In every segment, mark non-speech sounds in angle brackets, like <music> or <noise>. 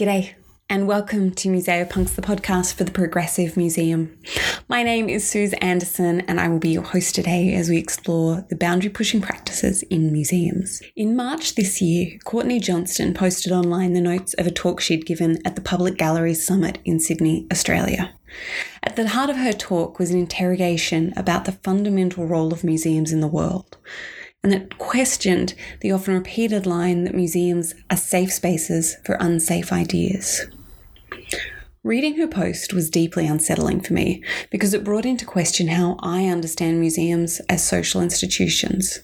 G'day, and welcome to Museopunks, the podcast for the Progressive Museum. My name is Suze Anderson, and I will be your host today as we explore the boundary pushing practices in museums. In March this year, Courtney Johnston posted online the notes of a talk she'd given at the Public Galleries Summit in Sydney, Australia. At the heart of her talk was an interrogation about the fundamental role of museums in the world and it questioned the often repeated line that museums are safe spaces for unsafe ideas. Reading her post was deeply unsettling for me because it brought into question how I understand museums as social institutions.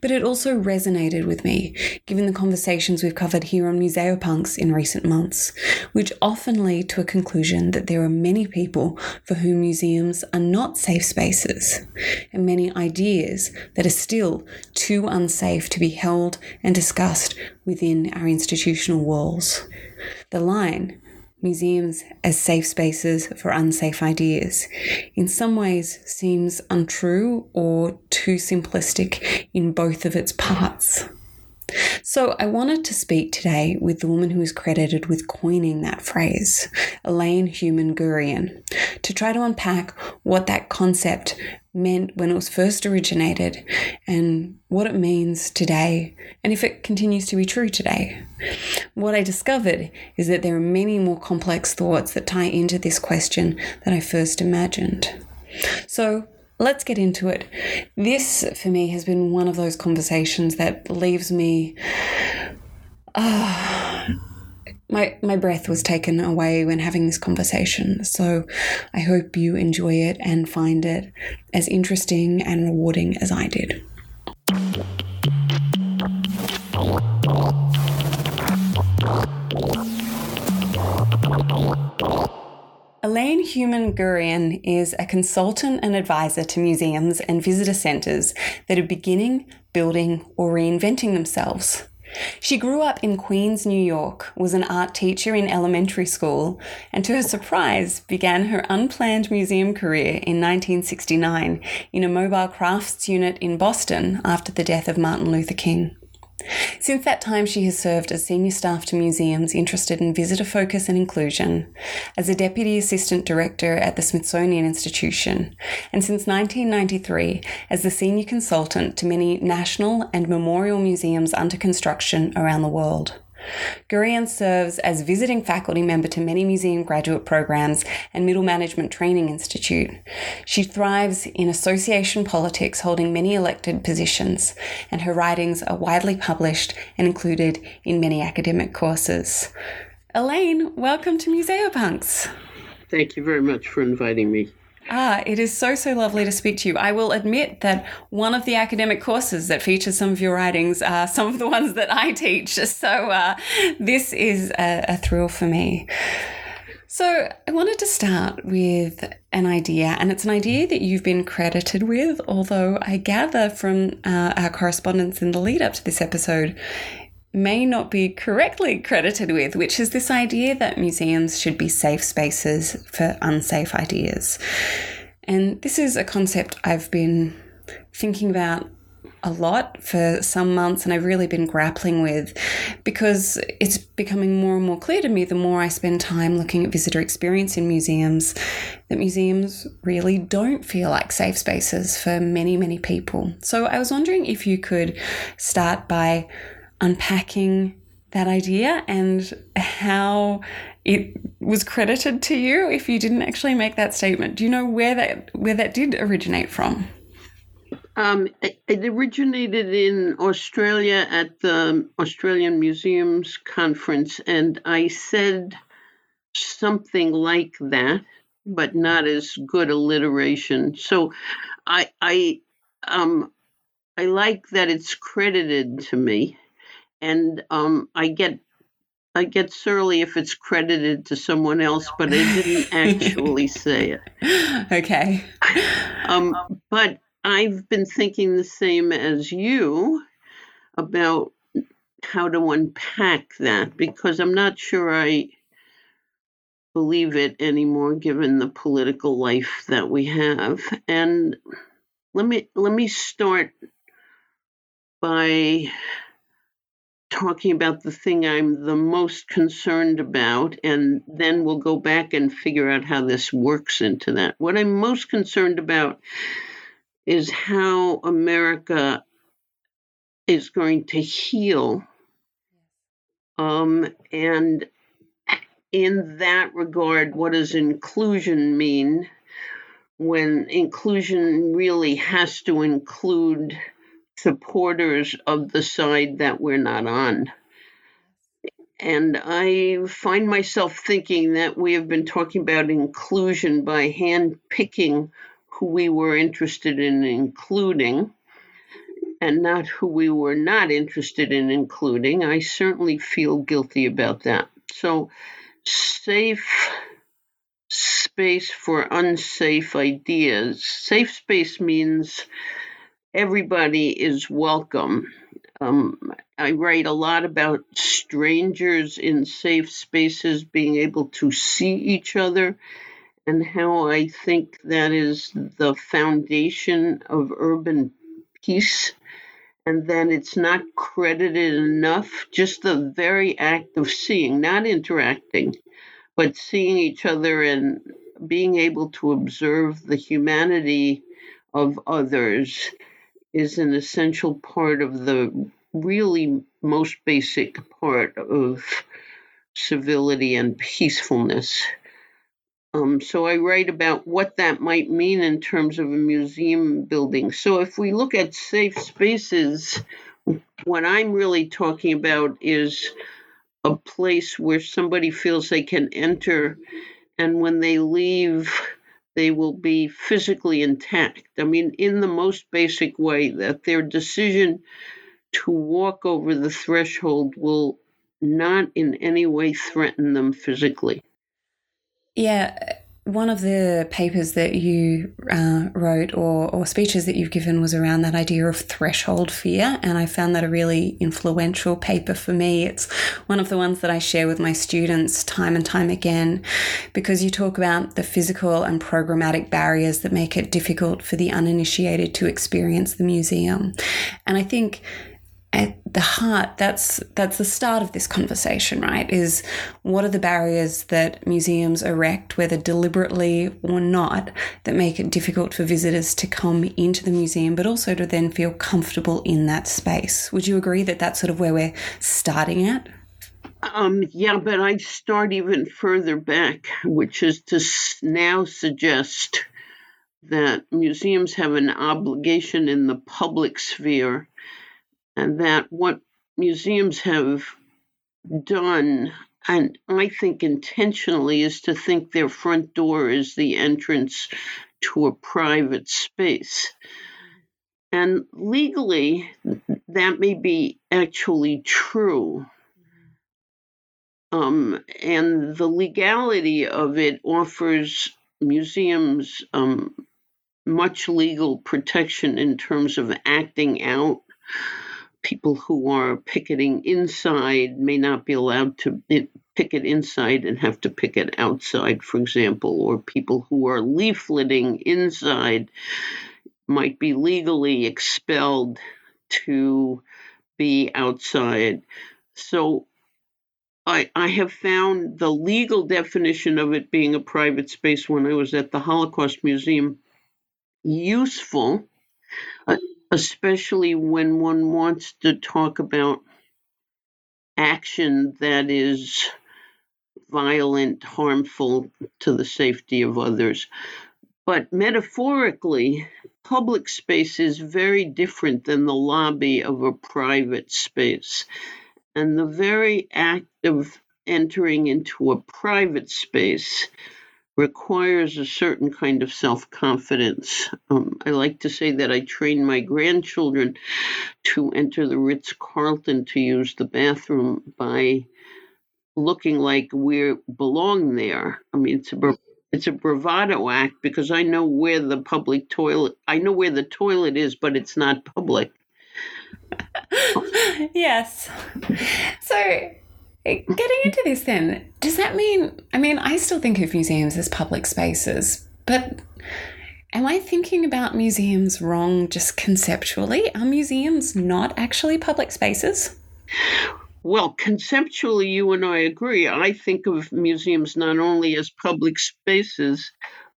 But it also resonated with me, given the conversations we've covered here on Museopunks in recent months, which often lead to a conclusion that there are many people for whom museums are not safe spaces, and many ideas that are still too unsafe to be held and discussed within our institutional walls. The line museums as safe spaces for unsafe ideas in some ways seems untrue or too simplistic in both of its parts. So, I wanted to speak today with the woman who is credited with coining that phrase, Elaine Heumann Gurian, to try to unpack what that concept meant when it was first originated and what it means today and if it continues to be true today. What I discovered is that there are many more complex thoughts that tie into this question than I first imagined. So, let's get into it. This, for me, has been one of those conversations that leaves me. Uh, my, my breath was taken away when having this conversation. So I hope you enjoy it and find it as interesting and rewarding as I did. Elaine Heumann Gurian is a consultant and advisor to museums and visitor centres that are beginning, building, or reinventing themselves. She grew up in Queens, New York, was an art teacher in elementary school, and to her surprise, began her unplanned museum career in 1969 in a mobile crafts unit in Boston after the death of Martin Luther King. Since that time, she has served as senior staff to museums interested in visitor focus and inclusion, as a deputy assistant director at the Smithsonian Institution, and since 1993 as the senior consultant to many national and memorial museums under construction around the world. Gurian serves as visiting faculty member to many museum graduate programs and Middle Management Training Institute. She thrives in association politics, holding many elected positions, and her writings are widely published and included in many academic courses. Elaine, welcome to Museopunks. Thank you very much for inviting me. Ah, it is so, so lovely to speak to you. I will admit that one of the academic courses that features some of your writings are some of the ones that I teach. So uh, this is a, a thrill for me. So, I wanted to start with an idea, and it's an idea that you've been credited with, although I gather from uh, our correspondence in the lead up to this episode, may not be correctly credited with, which is this idea that museums should be safe spaces for unsafe ideas. And this is a concept I've been thinking about a lot for some months and I've really been grappling with because it's becoming more and more clear to me the more I spend time looking at visitor experience in museums that museums really don't feel like safe spaces for many, many people. So I was wondering if you could start by unpacking that idea and how it was credited to you if you didn't actually make that statement. Do you know where that where that did originate from? Um, it originated in Australia at the Australian Museums Conference, and I said something like that, but not as good alliteration. So, I I um I like that it's credited to me and um, I get I get surly if it's credited to someone else, but I didn't <laughs> actually say it. Okay. Um, but I've been thinking the same as you about how to unpack that because I'm not sure I believe it anymore given the political life that we have. And let me let me start by talking about the thing I'm the most concerned about, and then we'll go back and figure out how this works into that. What I'm most concerned about is how America is going to heal. Um, and in that regard, what does inclusion mean when inclusion really has to include supporters of the side that we're not on? And I find myself thinking that we have been talking about inclusion by hand picking who we were interested in including and not who we were not interested in including. I certainly feel guilty about that. So, safe space for unsafe ideas. Safe space means everybody is welcome. Um, I write a lot about strangers in safe spaces being able to see each other and how I think that is the foundation of urban peace. And then it's not credited enough, just the very act of seeing, not interacting, but seeing each other and being able to observe the humanity of others is an essential part of the really most basic part of civility and peacefulness. Um, so I write about what that might mean in terms of a museum building. So if we look at safe spaces, what I'm really talking about is a place where somebody feels they can enter, and when they leave, they will be physically intact. I mean, in the most basic way, that their decision to walk over the threshold will not in any way threaten them physically. Yeah, one of the papers that you uh, wrote or, or speeches that you've given was around that idea of threshold fear. And I found that a really influential paper for me. It's one of the ones that I share with my students time and time again because you talk about the physical and programmatic barriers that make it difficult for the uninitiated to experience the museum. And I think at the heart that's that's the start of this conversation right is what are the barriers that museums erect whether deliberately or not that make it difficult for visitors to come into the museum but also to then feel comfortable in that space? Would you agree that that's sort of where we're starting at? Um, yeah, but I'd start even further back, which is to now suggest that museums have an obligation in the public sphere and that what museums have done, and I think intentionally, is to think their front door is the entrance to a private space. And legally, that may be actually true. Um, and the legality of it offers museums um, much legal protection in terms of acting out people who are picketing inside may not be allowed to picket inside and have to picket outside, for example, or people who are leafleting inside might be legally expelled to be outside. So I, I have found the legal definition of it being a private space when I was at the Holocaust Museum useful. Uh, especially when one wants to talk about action that is violent, harmful to the safety of others. But metaphorically, public space is very different than the lobby of a private space. And the very act of entering into a private space requires a certain kind of self confidence. Um, I like to say that I train my grandchildren to enter the Ritz Carlton to use the bathroom by looking like we belong there. I mean, it's a it's a bravado act because I know where the public toilet I know where the toilet is, but it's not public. <laughs> yes. So Getting into this then, does that mean, I mean, I still think of museums as public spaces, but Am I thinking about museums wrong just conceptually? Are museums not actually public spaces? Well, conceptually, you and I agree. I think of museums not only as public spaces,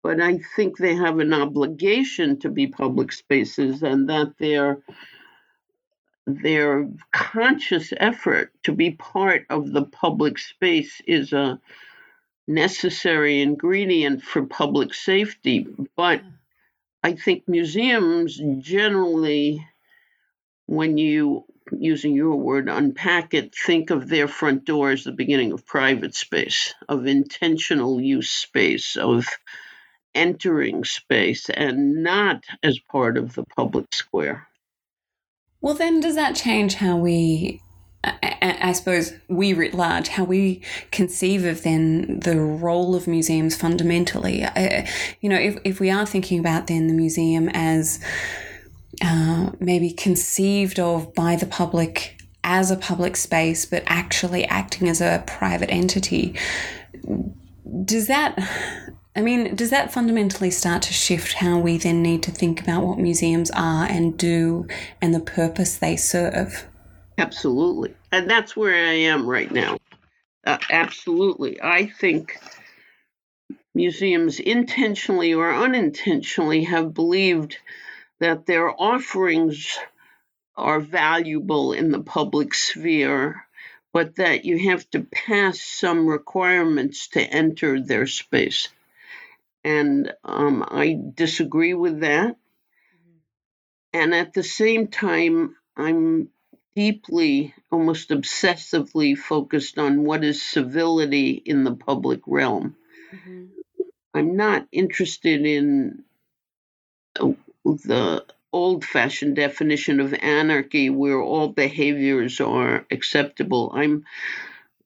but I think they have an obligation to be public spaces and that their their conscious effort to be part of the public space is a necessary ingredient for public safety. But I think museums generally, when you using your word, unpack it, think of their front door as the beginning of private space, of intentional use space, of entering space, and not as part of the public square. Well, then, does that change how we, I suppose, we writ large, how we conceive of then the role of museums fundamentally? You know, if, if we are thinking about then the museum as uh, maybe conceived of by the public as a public space, but actually acting as a private entity. Does that, I mean, does that fundamentally start to shift how we then need to think about what museums are and do and the purpose they serve? Absolutely. And that's where I am right now. Uh, absolutely. I think museums intentionally or unintentionally have believed that their offerings are valuable in the public sphere, but that you have to pass some requirements to enter their space. And um, I disagree with that. Mm-hmm. And at the same time, I'm deeply, almost obsessively focused on what is civility in the public realm. Mm-hmm. I'm not interested in the old fashioned definition of anarchy where all behaviors are acceptable. I'm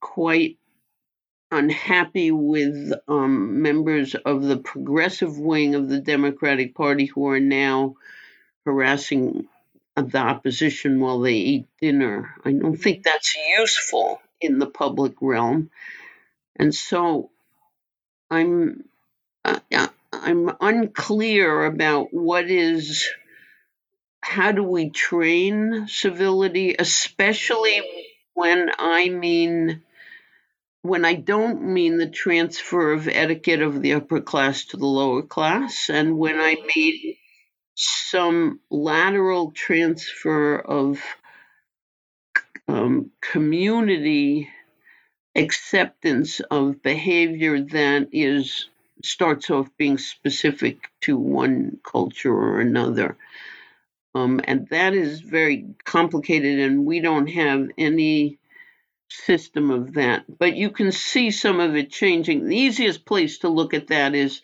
quite unhappy with um, members of the progressive wing of the Democratic Party who are now harassing the opposition while they eat dinner. I don't think that's useful in the public realm. And so I'm uh, I'm unclear about what is how do we train civility, especially when I mean when I don't mean the transfer of etiquette of the upper class to the lower class, and when I mean some lateral transfer of um, community acceptance of behavior that is starts off being specific to one culture or another. Um, and that is very complicated, and we don't have any system of that. But you can see some of it changing. The easiest place to look at that is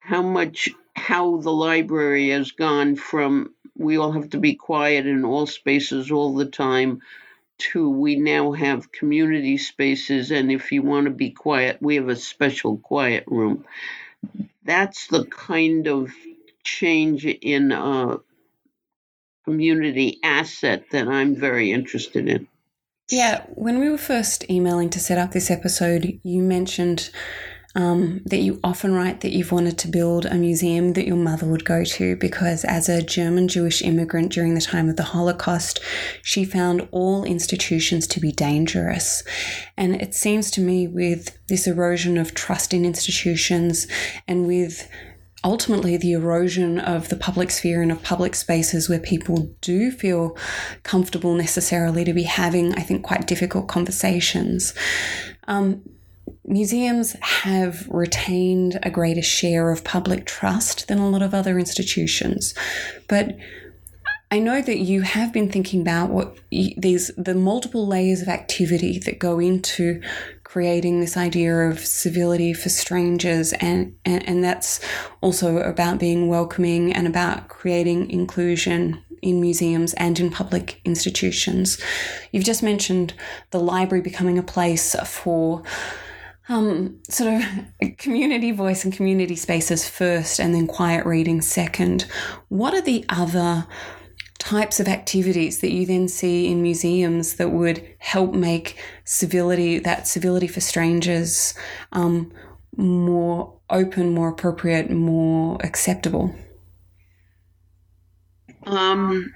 how much, how the library has gone from we all have to be quiet in all spaces all the time to we now have community spaces, and if you want to be quiet, we have a special quiet room. That's the kind of change in a community asset that I'm very interested in. Yeah, when we were first emailing to set up this episode, you mentioned um, that you often write that you've wanted to build a museum that your mother would go to because, as a German Jewish immigrant during the time of the Holocaust, she found all institutions to be dangerous. And it seems to me, with this erosion of trust in institutions and with ultimately the erosion of the public sphere and of public spaces where people do feel comfortable necessarily to be having, I think, quite difficult conversations. Um, museums have retained a greater share of public trust than a lot of other institutions. But I know that you have been thinking about what these the multiple layers of activity that go into creating this idea of civility for strangers and, and, and that's also about being welcoming and about creating inclusion in museums and in public institutions. You've just mentioned the library becoming a place for um, sort of <laughs> community voice and community spaces first, and then quiet reading second. What are the other types of activities that you then see in museums that would help make civility, that civility for strangers, um, more open, more appropriate, more acceptable? Um,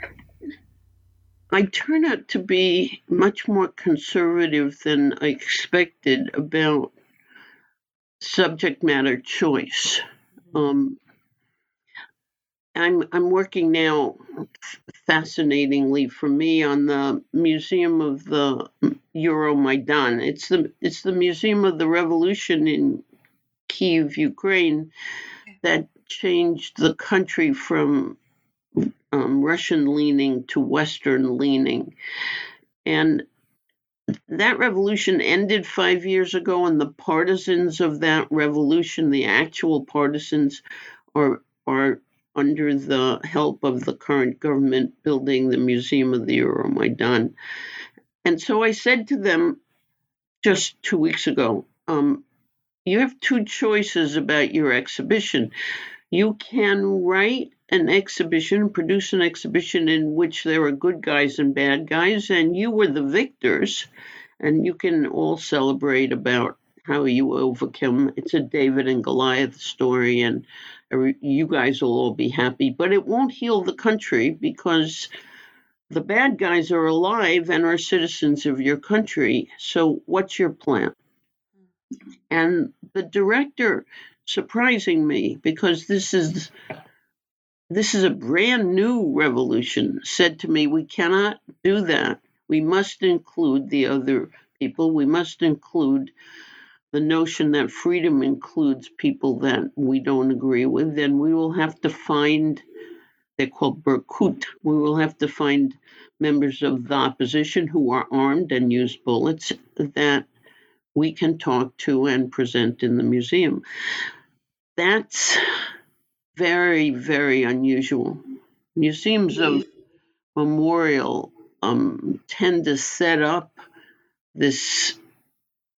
I turn out to be much more conservative than I expected about subject matter choice. Um, I'm I'm working now, fascinatingly for me, on the Museum of the Euromaidan. It's the it's the Museum of the Revolution in Kiev, Ukraine, that changed the country from um, Russian leaning to Western leaning. And that revolution ended five years ago, and the partisans of that revolution, the actual partisans, are, are under the help of the current government building the Museum of the Euromaidan. And so I said to them just two weeks ago, um, you have two choices about your exhibition. You can write an exhibition, produce an exhibition in which there are good guys and bad guys, and you were the victors, and you can all celebrate about how you overcome. It's a David and Goliath story, and you guys will all be happy, but it won't heal the country because the bad guys are alive and are citizens of your country. So, what's your plan? And the director, surprising me because this is this is a brand new revolution, said to me, We cannot do that. We must include the other people. We must include the notion that freedom includes people that we don't agree with. Then we will have to find, they're called Berkut, we will have to find members of the opposition who are armed and use bullets that we can talk to and present in the museum. That's very, very unusual. Museums of memorial um, tend to set up this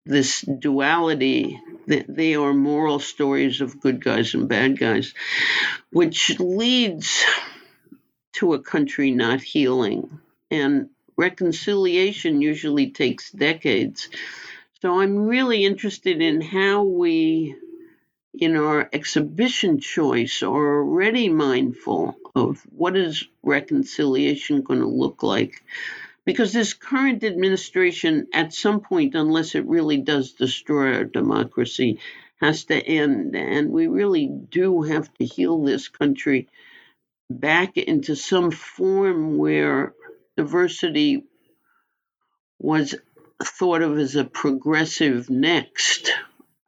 this duality that they are moral stories of good guys and bad guys, which leads to a country not healing. And reconciliation usually takes decades. So I'm really interested in how we in our exhibition choice are already mindful of what is reconciliation going to look like because this current administration at some point unless it really does destroy our democracy has to end and we really do have to heal this country back into some form where diversity was thought of as a progressive next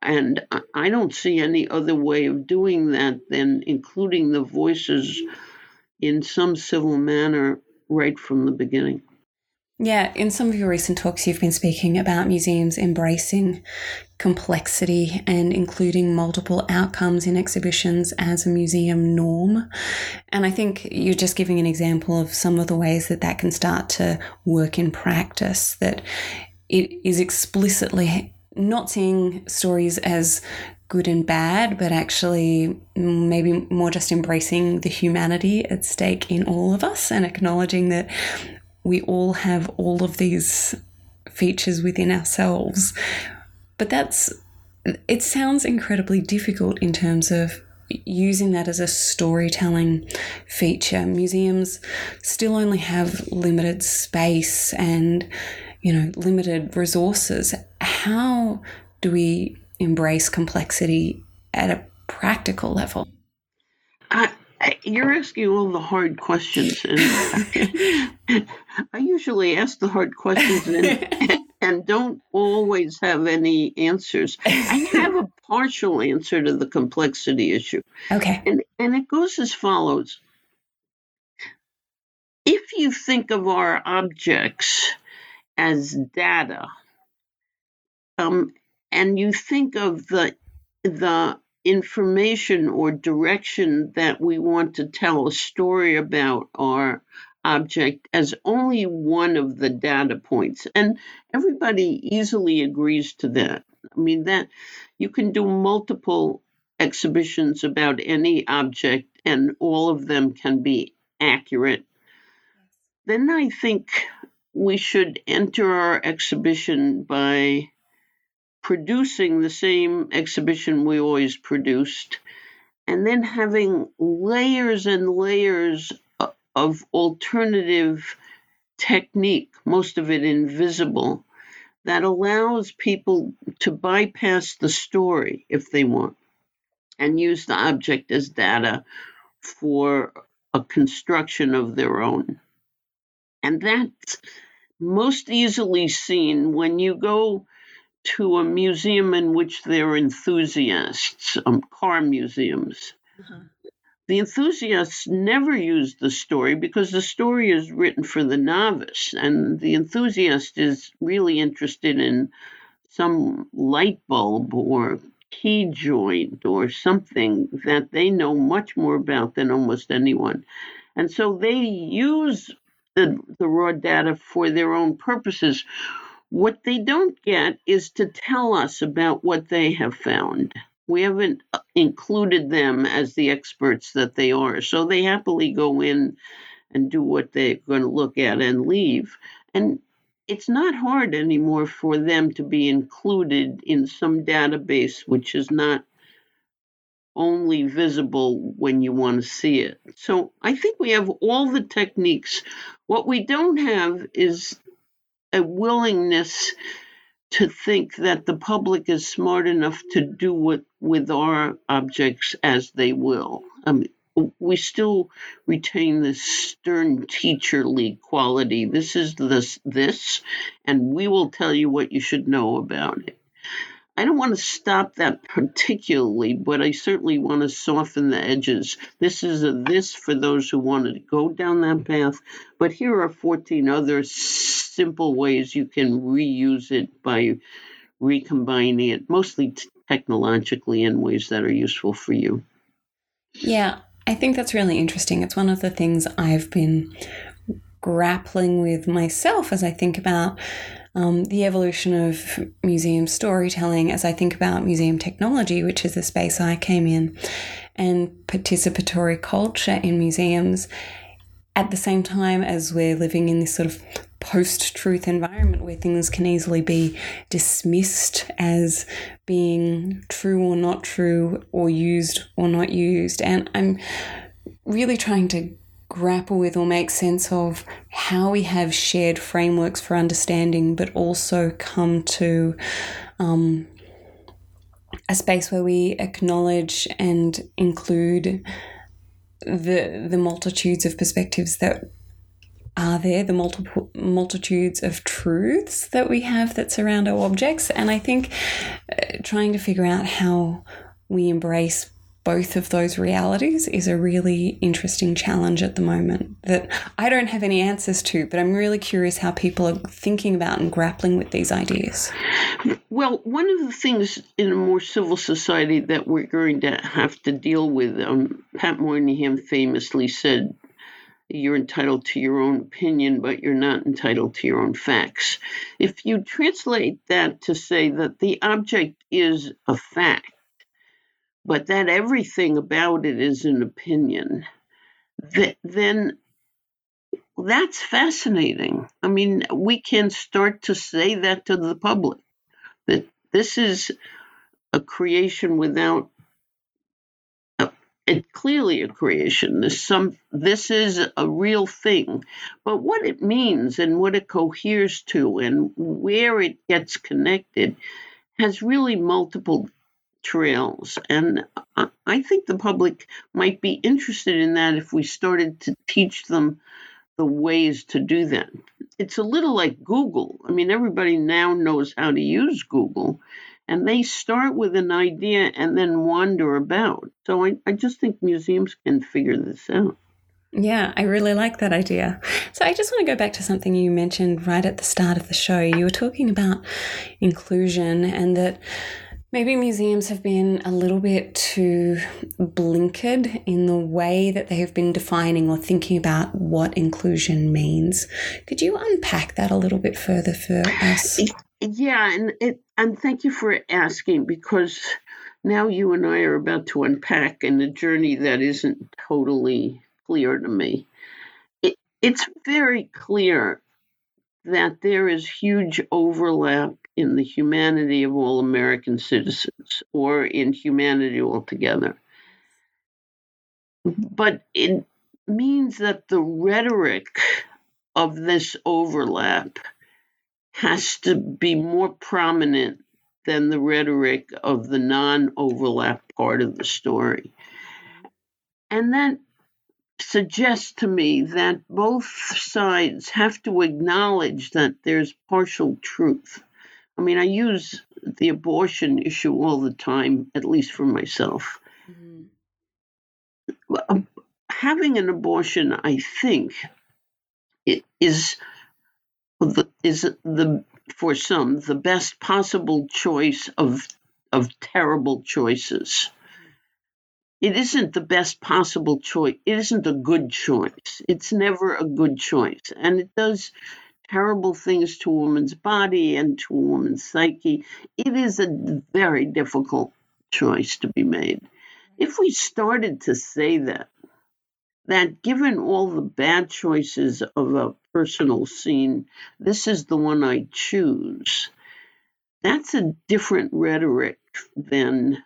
and I don't see any other way of doing that than including the voices in some civil manner right from the beginning. Yeah, in some of your recent talks, you've been speaking about museums embracing complexity and including multiple outcomes in exhibitions as a museum norm. And I think you're just giving an example of some of the ways that that can start to work in practice, that it is explicitly not seeing stories as good and bad, but actually maybe more just embracing the humanity at stake in all of us and acknowledging that we all have all of these features within ourselves. But that's, it sounds incredibly difficult in terms of using that as a storytelling feature. Museums still only have limited space and you know, limited resources. How do we embrace complexity at a practical level? I, you're asking all the hard questions, and <laughs> <laughs> I usually ask the hard questions <laughs> and, and don't always have any answers. I have a <laughs> partial answer to the complexity issue. Okay, and and it goes as follows: If you think of our objects as data. Um, and you think of the the information or direction that we want to tell a story about our object as only one of the data points. And everybody easily agrees to that. I mean that you can do multiple exhibitions about any object and all of them can be accurate. Then i think we should enter our exhibition by producing the same exhibition we always produced, and then having layers and layers of alternative technique, most of it invisible, that allows people to bypass the story if they want and use the object as data for a construction of their own. And that's most easily seen when you go to a museum in which there are enthusiasts, um, car museums. Uh-huh. The enthusiasts never use the story because the story is written for the novice, and the enthusiast is really interested in some light bulb or key joint or something that they know much more about than almost anyone. And so they use the, the raw data for their own purposes. What they don't get is to tell us about what they have found. We haven't uh, included them as the experts that they are. So they happily go in and do what they're going to look at and leave. And it's not hard anymore for them to be included in some database which is not only visible when you want to see it. So I think we have all the techniques. What we don't have is a willingness to think that the public is smart enough to do what with our objects as they will. Um, we still retain this stern teacherly quality. This is this this, and we will tell you what you should know about it. I don't want to stop that particularly, but I certainly want to soften the edges. This is a this for those who want to go down that path, but here are 14 other simple ways you can reuse it by recombining it, mostly t- technologically in ways that are useful for you. Yeah, I think that's really interesting. It's one of the things I've been grappling with myself as I think about um, the evolution of museum storytelling as I think about museum technology, which is the space I came in, and participatory culture in museums at the same time as we're living in this sort of post truth environment where things can easily be dismissed as being true or not true, or used or not used. And I'm really trying to grapple with or make sense of how we have shared frameworks for understanding, but also come to um, a space where we acknowledge and include the the multitudes of perspectives that are there, the multiple multitudes of truths that we have that surround our objects, and I think uh, trying to figure out how we embrace both of those realities is a really interesting challenge at the moment that I don't have any answers to, but I'm really curious how people are thinking about and grappling with these ideas. Well, one of the things in a more civil society that we're going to have to deal with, um, Pat Moynihan famously said, you're entitled to your own opinion, but you're not entitled to your own facts. If you translate that to say that the object is a fact, but that everything about it is an opinion, that, then that's fascinating. I mean, we can start to say that to the public that this is a creation without it's clearly a creation. This some this is a real thing, but what it means and what it coheres to and where it gets connected has really multiple trails. And I think the public might be interested in that if we started to teach them the ways to do that. It's a little like Google. I mean, everybody now knows how to use Google, and they start with an idea and then wander about. So I, I just think museums can figure this out. Yeah, I really like that idea. So I just want to go back to something you mentioned right at the start of the show. You were talking about inclusion and that Maybe museums have been a little bit too blinkered in the way that they have been defining or thinking about what inclusion means. Could you unpack that a little bit further for us? Yeah, and it, and thank you for asking because now you and I are about to unpack in a journey that isn't totally clear to me. It, it's very clear that there is huge overlap in the humanity of all American citizens or in humanity altogether. But it means that the rhetoric of this overlap has to be more prominent than the rhetoric of the non overlap part of the story. And that suggests to me that both sides have to acknowledge that there's partial truth. I mean, I use the abortion issue all the time, at least for myself. Mm-hmm. Having an abortion, I think, it is the, is the for some the best possible choice of of terrible choices. It isn't the best possible choice. It isn't a good choice. It's never a good choice, and it does terrible things to a woman's body and to a woman's psyche. It is a very difficult choice to be made. If we started to say that, that given all the bad choices of a personal scene, this is the one I choose. That's a different rhetoric than,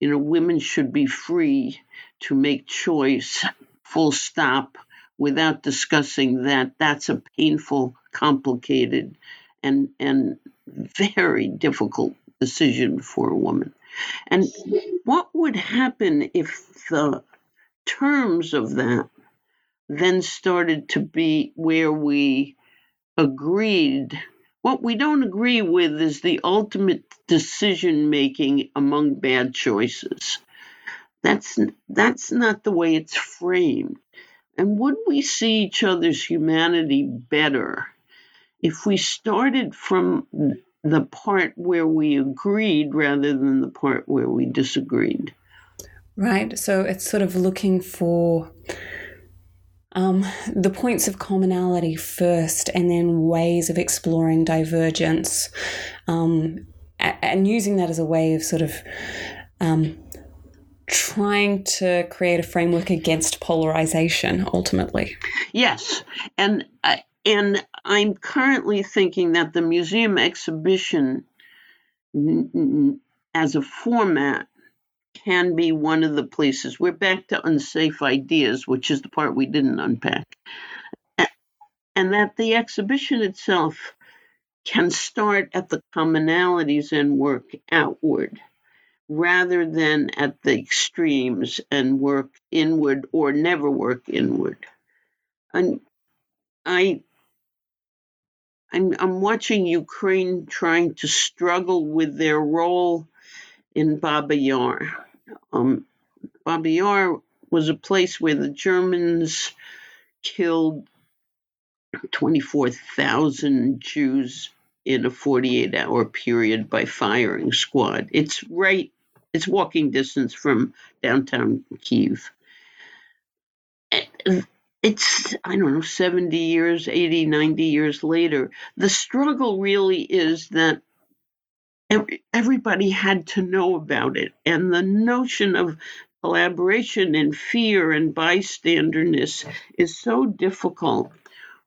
you know, women should be free to make choice, full stop, without discussing that. That's a painful, complicated, and and very difficult decision for a woman. And what would happen if the terms of that then started to be where we agreed. What we don't agree with is the ultimate decision making among bad choices. That's that's not the way it's framed. And would we see each other's humanity better if we started from the part where we agreed rather than the part where we disagreed? Right. So it's sort of looking for um, the points of commonality first and then ways of exploring divergence um, and using that as a way of sort of um, trying to create a framework against polarization ultimately. Yes. And, uh, and I'm currently thinking that the museum exhibition as a format can be one of the places. We're back to unsafe ideas, which is the part we didn't unpack. And that the exhibition itself can start at the commonalities and work outward rather than at the extremes and work inward or never work inward. And I I'm, I'm watching Ukraine trying to struggle with their role in Baba Yar. Um, Baba Yar was a place where the Germans killed 24,000 Jews in a 48 hour period by firing squad. It's right, it's walking distance from downtown Kiev. It's, I don't know, 70 years, 80, 90 years later. The struggle really is that everybody had to know about it. And the notion of collaboration and fear and bystanderness is so difficult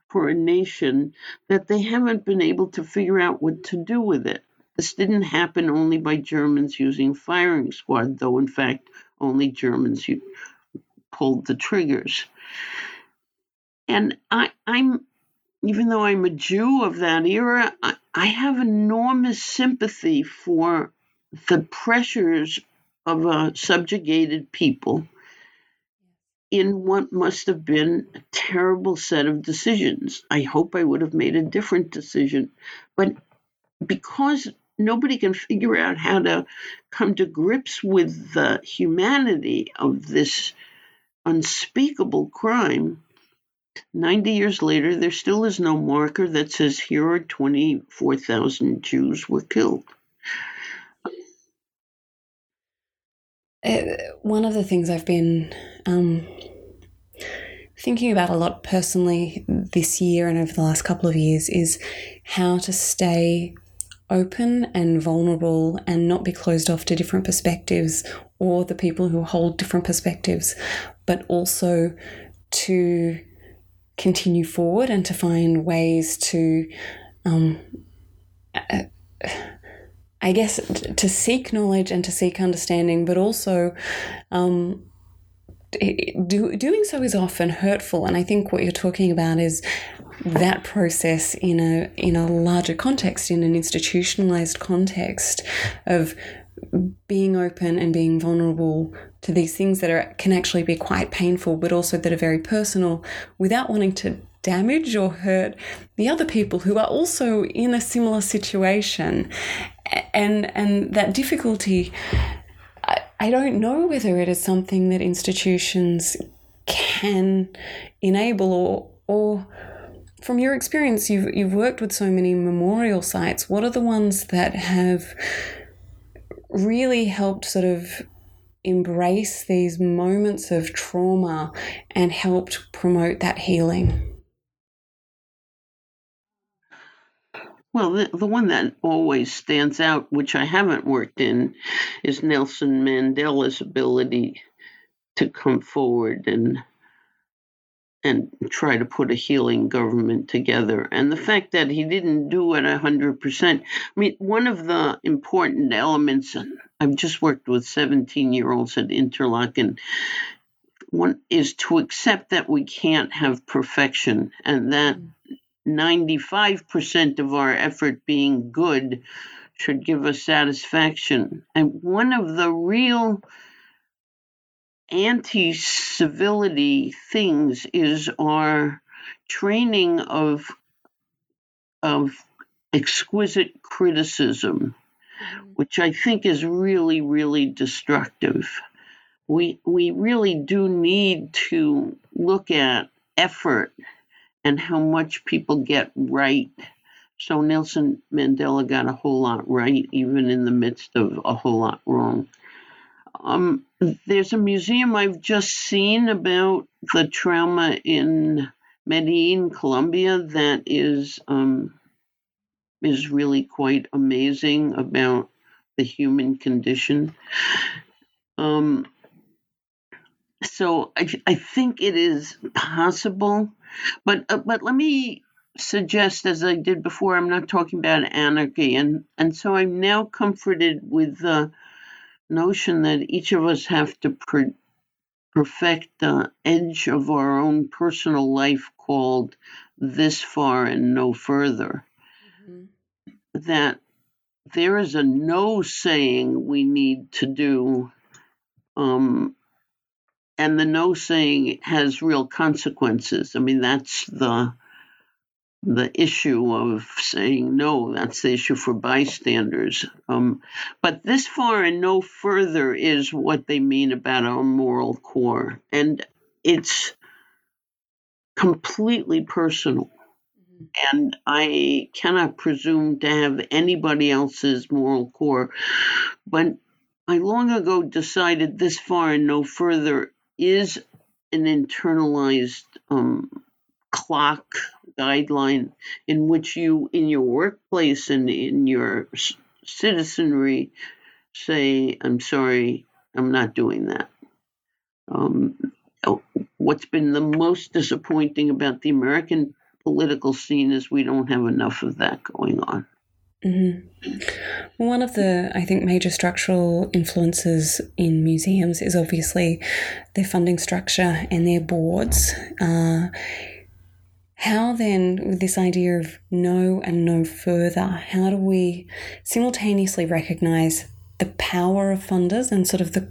for a nation that they haven't been able to figure out what to do with it. This didn't happen only by Germans using firing squad, though in fact only Germans pulled the triggers. And I, I'm even though I'm a Jew of that era, I, I have enormous sympathy for the pressures of a subjugated people in what must have been a terrible set of decisions. I hope I would have made a different decision. But because nobody can figure out how to come to grips with the humanity of this unspeakable crime, 90 years later, there still is no marker that says here are 24,000 Jews were killed. Uh, one of the things I've been um, thinking about a lot personally this year and over the last couple of years is how to stay open and vulnerable and not be closed off to different perspectives or the people who hold different perspectives, but also to continue forward and to find ways to um, I guess to seek knowledge and to seek understanding, but also um, do, doing so is often hurtful. And I think what you're talking about is that process in a in a larger context, in an institutionalized context of being open and being vulnerable to these things that are can actually be quite painful, but also that are very personal, without wanting to damage or hurt the other people who are also in a similar situation. And and that difficulty I, I don't know whether it is something that institutions can enable or or from your experience you've you've worked with so many memorial sites. What are the ones that have really helped sort of embrace these moments of trauma and helped promote that healing? Well, the, the one that always stands out, which I haven't worked in, is Nelson Mandela's ability to come forward and and try to put a healing government together. And the fact that he didn't do it 100%. I mean, one of the important elements, I've just worked with 17 year olds at Interlochen, one is to accept that we can't have perfection and that mm. 95% of our effort being good should give us satisfaction. And one of the real anti civility things is our training of, of exquisite criticism, mm-hmm. which I think is really, really destructive. We, we really do need to look at effort and how much people get right. So Nelson Mandela got a whole lot right, even in the midst of a whole lot wrong. Um, there's a museum I've just seen about the trauma in Medellin, Colombia, that is um, is really quite amazing about the human condition. Um, so I, I think it is possible but uh, but let me suggest, as I did before, I'm not talking about anarchy, and and so I'm now comforted with the notion that each of us have to per- perfect the edge of our own personal life called this far and no further. Mm-hmm. That there is a no saying we need to do um, and the no saying has real consequences. I mean, that's the the issue of saying no. That's the issue for bystanders. Um, but this far and no further is what they mean about our moral core, and it's completely personal. Mm-hmm. And I cannot presume to have anybody else's moral core. But I long ago decided this far and no further is an internalized um, clock guideline in which you, in your workplace and in your citizenry, say, I'm sorry, I'm not doing that. Um, oh, what's been the most disappointing about the American political scene is we don't have enough of that going on. Mm-hmm. One of the, I think, major structural influences in museums is obviously their funding structure and their boards. Uh, how then, with this idea of no and no further, how do we simultaneously recognize the power of funders and sort of the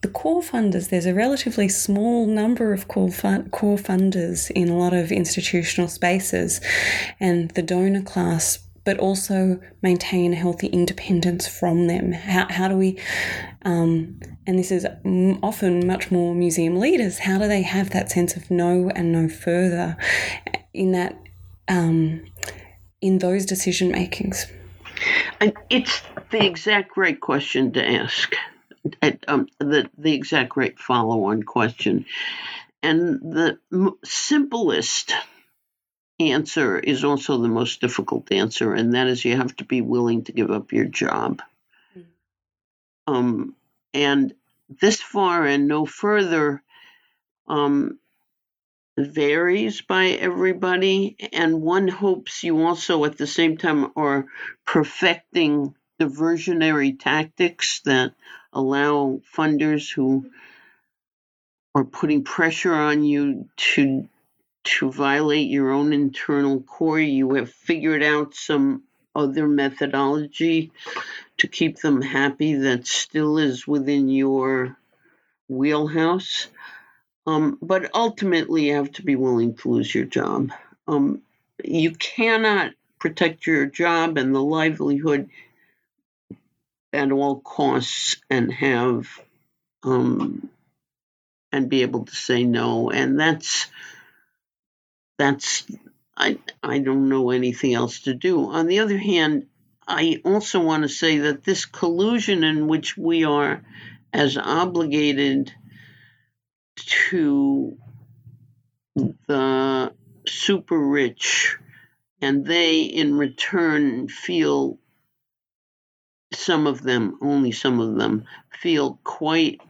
the core funders. There's a relatively small number of core fund, core funders in a lot of institutional spaces, and the donor class but also maintain healthy independence from them? How, how do we, um, and this is often much more museum leaders, how do they have that sense of no and no further in that, um, in those decision makings? And it's the exact right question to ask. At, um, the the exact right follow on question, and the m- simplest answer is also the most difficult answer, and that is you have to be willing to give up your job. Mm. Um, and this far and no further, um, varies by everybody, and one hopes you also at the same time are perfecting diversionary tactics that allow funders who are putting pressure on you to to violate your own internal core. You have figured out some other methodology to keep them happy that still is within your wheelhouse. Um, but ultimately, you have to be willing to lose your job. Um, you cannot protect your job and the livelihood at all costs and have um, and be able to say no. And that's that's I I don't know anything else to do. On the other hand, I also want to say that this collusion in which we are as obligated to the super rich, and they in return feel some of them, only some of them, feel quite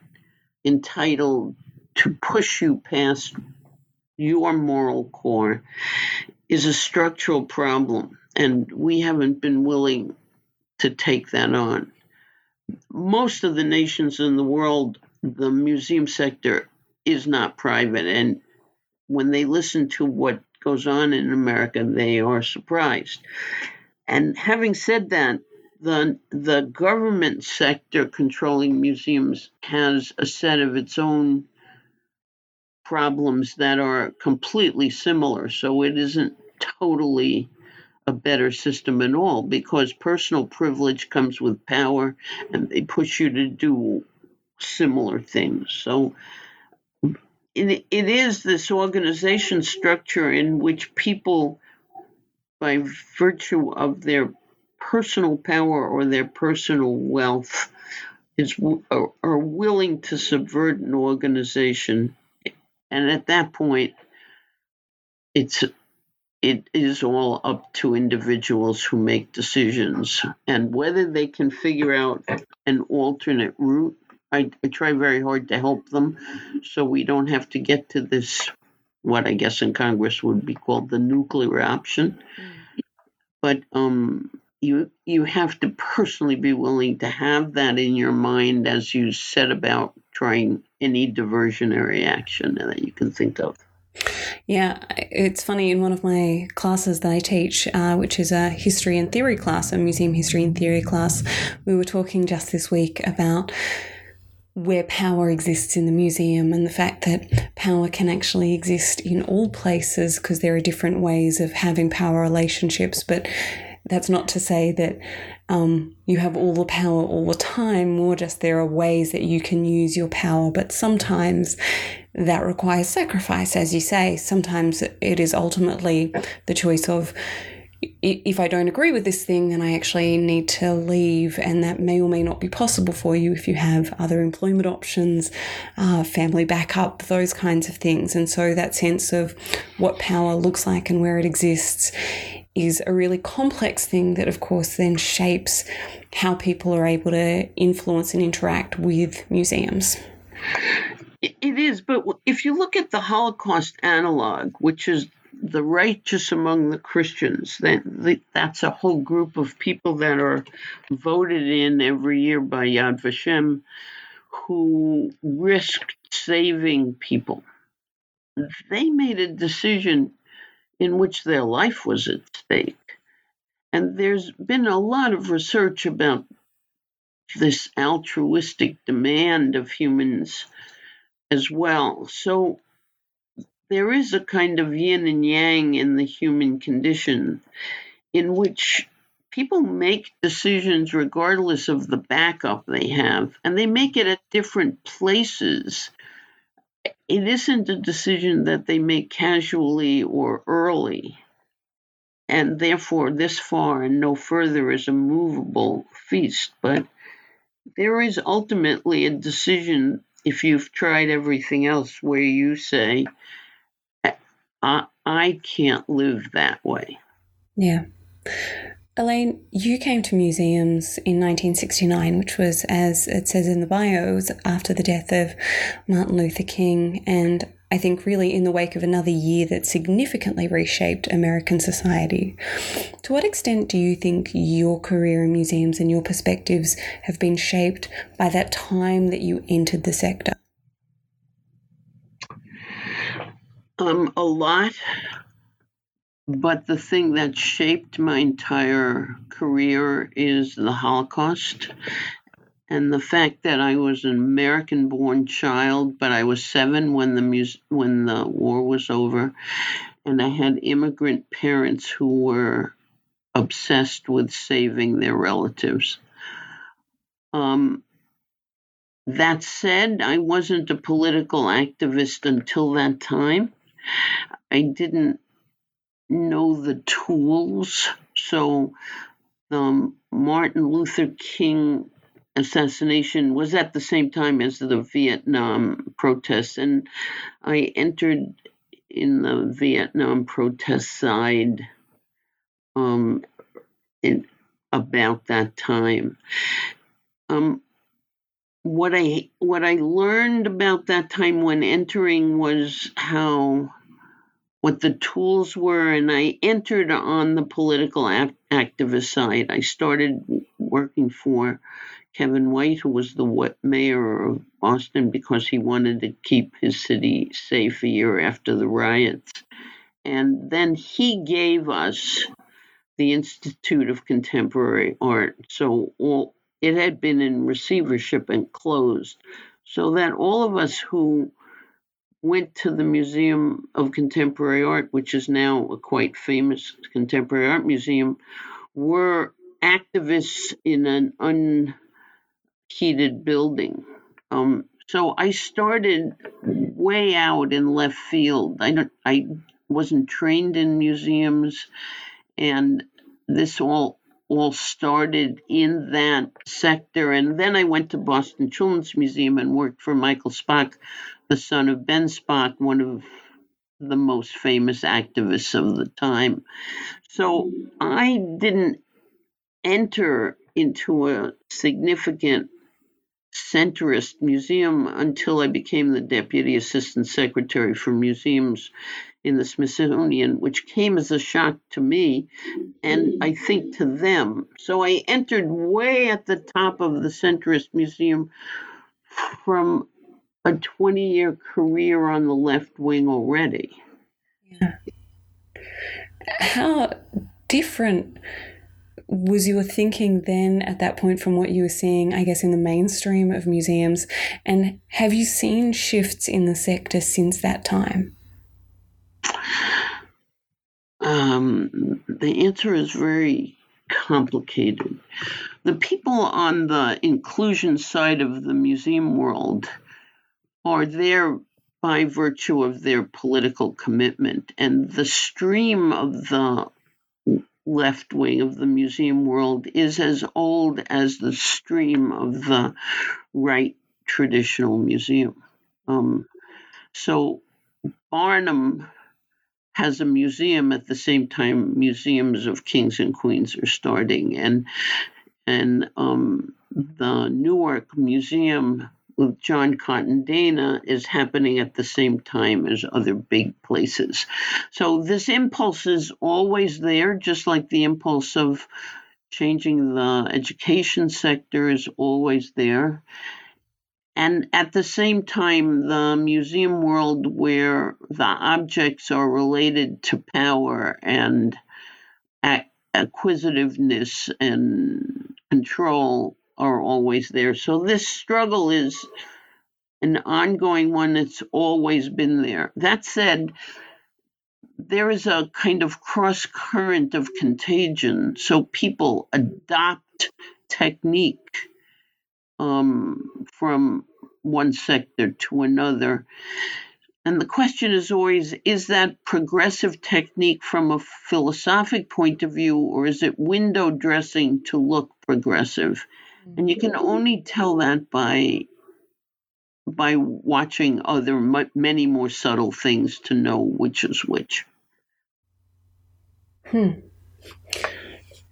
entitled to push you past your moral core is a structural problem, and we haven't been willing to take that on. Most of the nations in the world, the museum sector is not private. And when they listen to what goes on in America, they are surprised. And having said that, the the government sector controlling museums has a set of its own problems that are completely similar. So it isn't totally a better system at all because personal privilege comes with power and they push you to do similar things. So it, it is this organization structure in which people, by virtue of their personal power or their personal wealth, is are, are willing to subvert an organization, and at that point, it's it is all up to individuals who make decisions. And whether they can figure out an alternate route I, I try very hard to help them so we don't have to get to this, what I guess in Congress would be called the nuclear option. But um, you you have to personally be willing to have that in your mind as you set about trying any diversionary action that you can think of. Yeah, it's funny. In one of my classes that I teach, uh, which is a history and theory class, a museum history and theory class, we were talking just this week about where power exists in the museum and the fact that power can actually exist in all places because there are different ways of having power relationships. But that's not to say that um, you have all the power all the time, more just there are ways that you can use your power. But sometimes that requires sacrifice, as you say. Sometimes it is ultimately the choice of if I don't agree with this thing, then I actually need to leave, and that may or may not be possible for you if you have other employment options, uh, family backup, those kinds of things. And so, that sense of what power looks like and where it exists is a really complex thing that, of course, then shapes how people are able to influence and interact with museums. It is, but if you look at the Holocaust analog, which is the righteous among the Christians. That that's a whole group of people that are voted in every year by Yad Vashem, who risked saving people. They made a decision in which their life was at stake, and there's been a lot of research about this altruistic demand of humans as well. So there is a kind of yin and yang in the human condition in which people make decisions regardless of the backup they have, and they make it at different places. It isn't a decision that they make casually or early, and therefore this far and no further is a movable feast. But there is ultimately a decision if you've tried everything else where you say, I, I can't live that way. Yeah. Elaine, you came to museums in 1969, which was, as it says in the bios, after the death of Martin Luther King. And I think, really in the wake of another year that significantly reshaped American society. To what extent do you think your career in museums and your perspectives have been shaped by that time that you entered the sector? Um, a lot. But the thing that shaped my entire career is the Holocaust and the fact that I was an American-born child, but I was seven when the mus- when the war was over, and I had immigrant parents who were obsessed with saving their relatives. Um, that said, I wasn't a political activist until that time. I didn't know the tools. So, um, Martin Luther King assassination was at the same time as the Vietnam protests, and I entered in the Vietnam protest side um, in about that time. Um, what I what I learned about that time when entering was how what the tools were, and I entered on the political activist side. I started working for Kevin White, who was the mayor of Boston because he wanted to keep his city safe a year after the riots. And then he gave us the Institute of Contemporary Art. So all, it had been in receivership and closed. So that all of us who went to the Museum of Contemporary Art, which is now a quite famous contemporary art museum, were activists in an un heated building. Um, so I started way out in left field. I don't, I wasn't trained in museums, and this all all started in that sector. And then I went to Boston Children's Museum and worked for Michael Spock, the son of Ben Spock, one of the most famous activists of the time. So I didn't enter into a significant centrist museum until I became the deputy assistant secretary for museums in the Smithsonian, which came as a shock to me and I think to them. So I entered way at the top of the centrist museum from a 20 year career on the left wing already. Yeah. How different was your thinking then at that point from what you were seeing, I guess, in the mainstream of museums? And have you seen shifts in the sector since that time? Um, the answer is very complicated. The people on the inclusion side of the museum world are there by virtue of their political commitment, and the stream of the left wing of the museum world is as old as the stream of the right traditional museum. Um, so Barnum has a museum at the same time museums of kings and queens are starting, and and um, the Newark Museum with John Cotton Dana is happening at the same time as other big places. So this impulse is always there, just like the impulse of changing the education sector is always there. And at the same time, the museum world where the objects are related to power and acquisitiveness and control are always there. So this struggle is an ongoing one that's always been there. That said, there is a kind of cross current of contagion. So people adopt technique um, from one sector to another. And the question is always is that progressive technique from a philosophic point of view, or is it window dressing to look progressive? and you can only tell that by by watching other many more subtle things to know which is which. Hmm.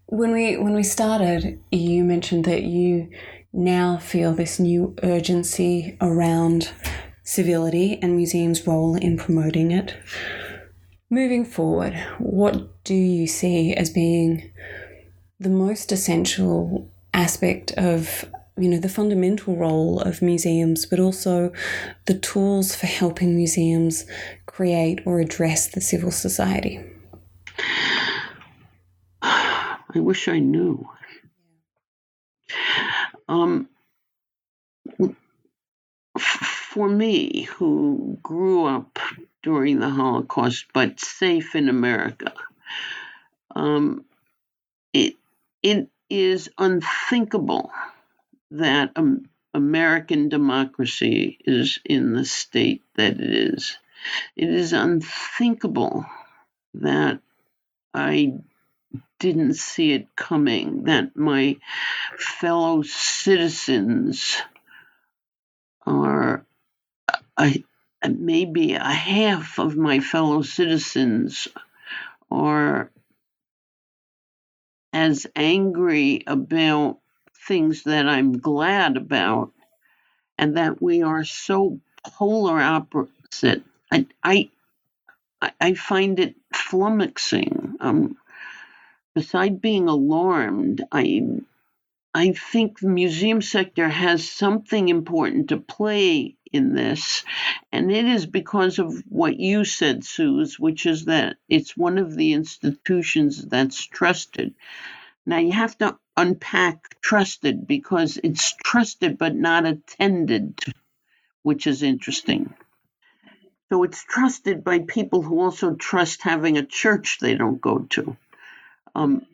When we when we started, you mentioned that you now feel this new urgency around civility and museums' role in promoting it. Moving forward, what do you see as being the most essential aspect of you know the fundamental role of museums but also the tools for helping museums create or address the civil society i wish i knew um, for me who grew up during the holocaust but safe in america um, it it is unthinkable that um, American democracy is in the state that it is. It is unthinkable that I didn't see it coming, that my fellow citizens are I, maybe a half of my fellow citizens are as angry about things that I'm glad about, and that we are so polar opposite. I I, I find it flummoxing. Um, beside being alarmed, I I think the museum sector has something important to play in this, and it is because of what you said, Suse, which is that it's one of the institutions that's trusted. Now you have to unpack trusted because it's trusted but not attended, which is interesting. So it's trusted by people who also trust having a church they don't go to. Um,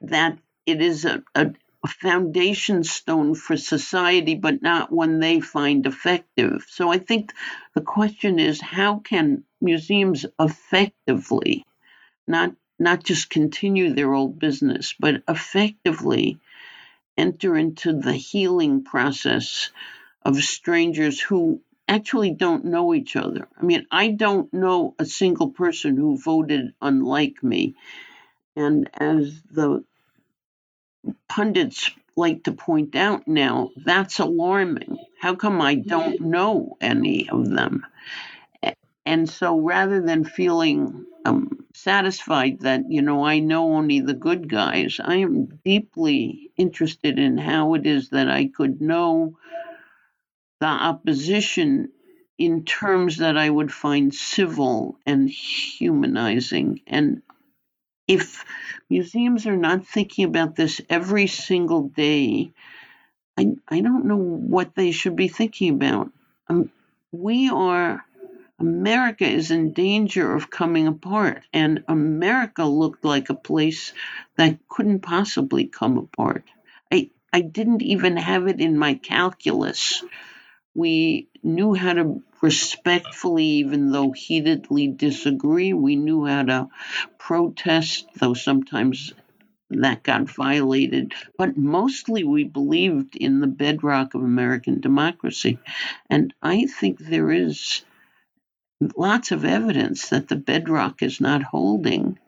that it is a, a, foundation stone for society, but not one they find effective. So I think the question is how can museums effectively, not not just continue their old business, but effectively enter into the healing process of strangers who actually don't know each other. I mean, I don't know a single person who voted unlike me. And as the pundits like to point out now, that's alarming. How come I don't know any of them? And so rather than feeling um, satisfied that, you know, I know only the good guys, I am deeply interested in how it is that I could know the opposition in terms that I would find civil and humanizing. And if museums are not thinking about this every single day, I, I don't know what they should be thinking about. Um, we are America is in danger of coming apart. And America looked like a place that couldn't possibly come apart. I, I didn't even have it in my calculus. We knew how to respectfully, even though heatedly disagree, we knew how to protest, though sometimes that got violated. But mostly we believed in the bedrock of American democracy. And I think there is lots of evidence that the bedrock is not holding.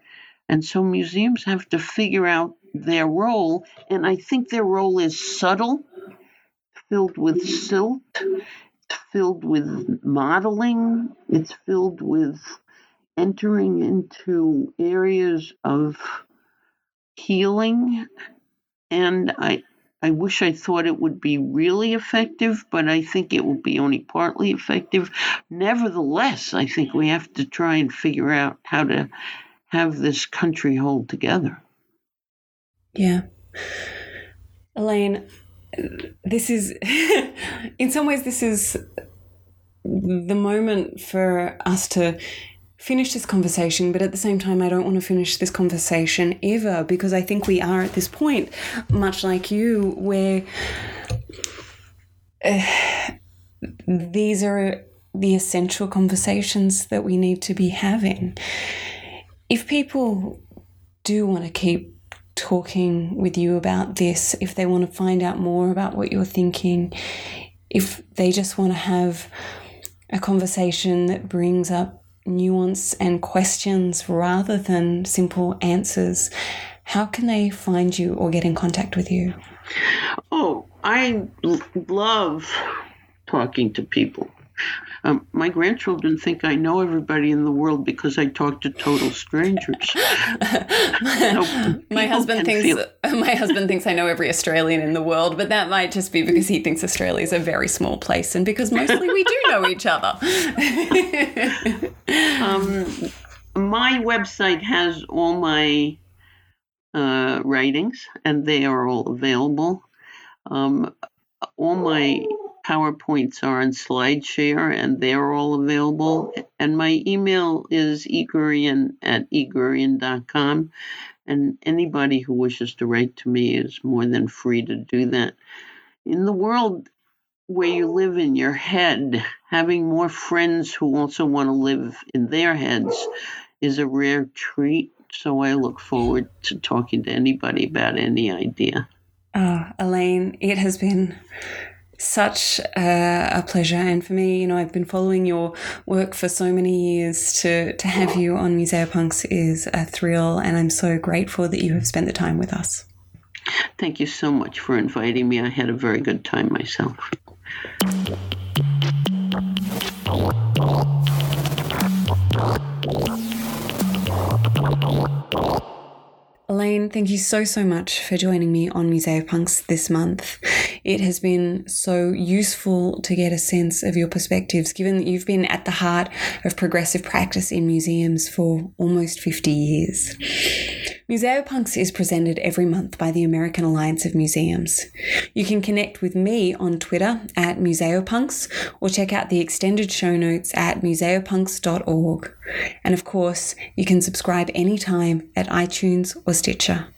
And so museums have to figure out their role. And I think their role is subtle, filled with silt, it's filled with modeling, it's filled with entering into areas of healing. And I, I wish I thought it would be really effective, but I think it will be only partly effective. Nevertheless, I think we have to try and figure out how to have this country hold together. Yeah. Elaine, this is, <laughs> in some ways, this is the moment for us to finish this conversation, but at the same time, I don't want to finish this conversation ever because I think we are at this point, much like you, where uh, these are the essential conversations that we need to be having. If people do want to keep talking with you about this, if they want to find out more about what you're thinking, if they just want to have a conversation that brings up nuance and questions rather than simple answers, how can they find you or get in contact with you? Oh, I love talking to people. Um, my grandchildren think I know everybody in the world because I talk to total strangers. so <laughs> my husband thinks feel- <laughs> my husband thinks I know every Australian in the world, but that might just be because he thinks Australia is a very small place and because mostly we do know each other. <laughs> um, my website has all my uh, writings, and they are all available. Um, all my PowerPoints are on SlideShare, and they're all available. And my email is egurian at egurian.com. And anybody who wishes to write to me is more than free to do that. In the world where you live in your head, having more friends who also want to live in their heads is a rare treat. So I look forward to talking to anybody about any idea. Oh, Elaine, it has been such a, a, pleasure. And for me, you know, I've been following your work for so many years. To, to have you on Museopunks is a thrill. And I'm so grateful that you have spent the time with us. Thank you so much for inviting me. I had a very good time myself. Elaine, thank you so, so much for joining me on Museopunks this month. It has been so useful to get a sense of your perspectives, given that you've been at the heart of progressive practice in museums for almost 50 years. Museopunks is presented every month by the American Alliance of Museums. You can connect with me on Twitter at Museopunks or check out the extended show notes at museopunks.org. And of course, you can subscribe anytime at iTunes or Stitcher.